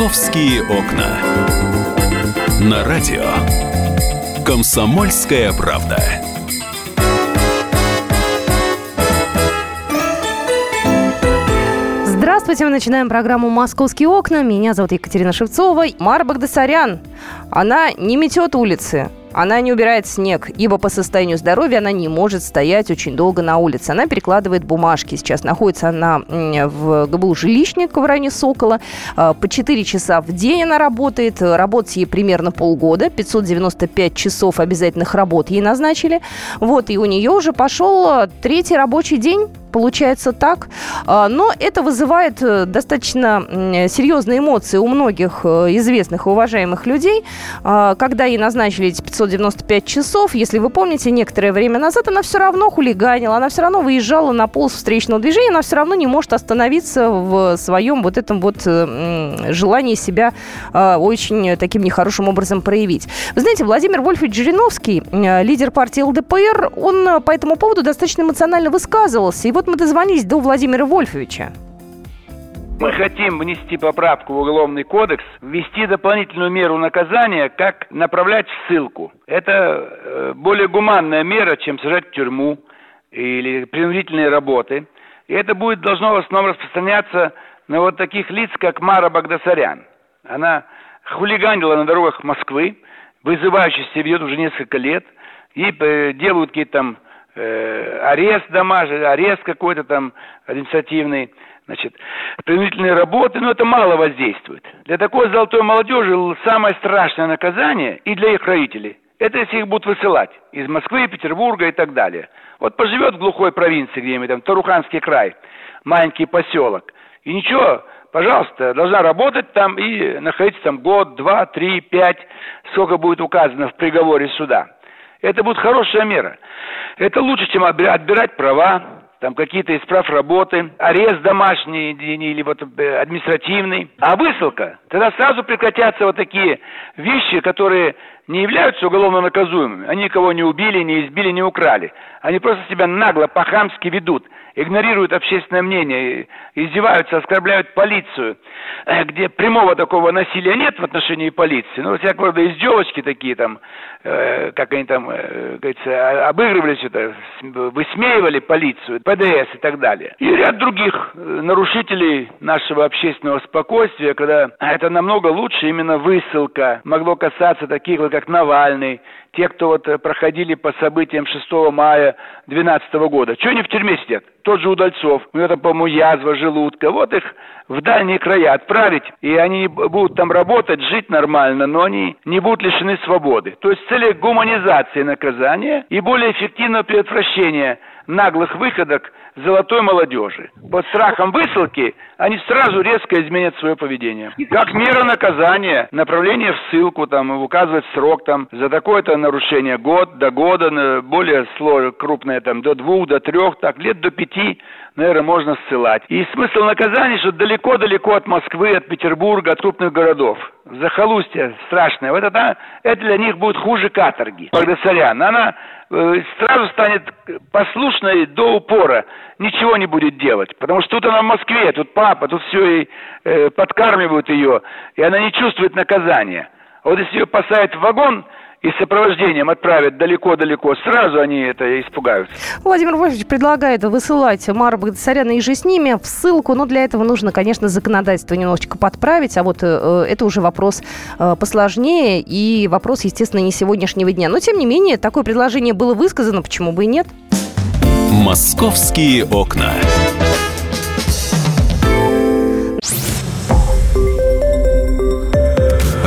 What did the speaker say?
«Московские окна». На радио «Комсомольская правда». Здравствуйте, мы начинаем программу «Московские окна». Меня зовут Екатерина Шевцова. Мара Багдасарян, она не метет улицы, она не убирает снег, ибо по состоянию здоровья она не может стоять очень долго на улице. Она перекладывает бумажки. Сейчас находится она в ГБУ «Жилищник» в районе Сокола. А, по 4 часа в день она работает. Работать ей примерно полгода. 595 часов обязательных работ ей назначили. Вот, и у нее уже пошел а, третий рабочий день получается так. А, но это вызывает э, достаточно серьезные эмоции у многих э, известных и уважаемых людей. А, когда ей назначили эти 595 часов, если вы помните, некоторое время назад она все равно хулиганила, она все равно выезжала на полос встречного движения, она все равно не может остановиться в своем вот этом вот э, желании себя очень таким нехорошим образом проявить. Вы знаете, Владимир Вольфович Жириновский, лидер партии ЛДПР, он по этому поводу достаточно эмоционально высказывался. И вот мы дозвонились до Владимира Вольфовича. Мы хотим внести поправку в Уголовный кодекс, ввести дополнительную меру наказания, как направлять ссылку. Это э, более гуманная мера, чем сажать в тюрьму или принудительные работы. И это будет должно в основном распространяться на вот таких лиц, как Мара Багдасарян. Она хулиганила на дорогах Москвы, вызывающе себя ведет уже несколько лет. Ей э, делают какие-то там э, арест домашний, арест какой-то там административный, значит, принудительные работы, но это мало воздействует. Для такой золотой молодежи самое страшное наказание и для их родителей – это если их будут высылать из Москвы, Петербурга и так далее. Вот поживет в глухой провинции где-нибудь, там, Таруханский край, маленький поселок, и ничего, пожалуйста, должна работать там и находиться там год, два, три, пять, сколько будет указано в приговоре суда. Это будет хорошая мера. Это лучше, чем отбирать права, там какие-то из прав работы, арест домашний или вот э, административный. А высылка, тогда сразу прекратятся вот такие вещи, которые не являются уголовно наказуемыми. Они никого не убили, не избили, не украли. Они просто себя нагло, по-хамски ведут, игнорируют общественное мнение, издеваются, оскорбляют полицию, э, где прямого такого насилия нет в отношении полиции. Ну, всякого рода издевочки такие там, э, как они там, э, говорится, обыгрывали все это, высмеивали полицию, ПДС и так далее. И ряд других э, нарушителей нашего общественного спокойствия, когда это намного лучше именно высылка, могло касаться таких, как как Навальный, те, кто вот э, проходили по событиям 6 мая 2012 года. Чего они в тюрьме сидят? Тот же Удальцов, у него там, по-моему, язва желудка. Вот их в дальние края отправить, и они будут там работать, жить нормально, но они не будут лишены свободы. То есть цель гуманизации наказания и более эффективного предотвращения наглых выходок золотой молодежи. Под страхом высылки они сразу резко изменят свое поведение. Как мера наказания, направление в ссылку, там, указывать срок там, за такое-то нарушение год, до года, более сложное, крупное, там, до двух, до трех, так, лет до пяти, наверное, можно ссылать. И смысл наказания, что далеко-далеко от Москвы, от Петербурга, от крупных городов. Захолустье страшное. Вот это, это для них будет хуже каторги. Багдасарян, она э, сразу станет послушной до упора, ничего не будет делать. Потому что тут она в Москве, тут папа, тут все и э, подкармливают ее, и она не чувствует наказания. А вот если ее посадят в вагон, и сопровождением отправят далеко-далеко, сразу они это испугаются. Владимир Вольфович предлагает высылать Мару Багдасаряна и же с ними в ссылку, но для этого нужно, конечно, законодательство немножечко подправить, а вот э, это уже вопрос э, посложнее и вопрос, естественно, не сегодняшнего дня. Но, тем не менее, такое предложение было высказано, почему бы и нет. «Московские окна».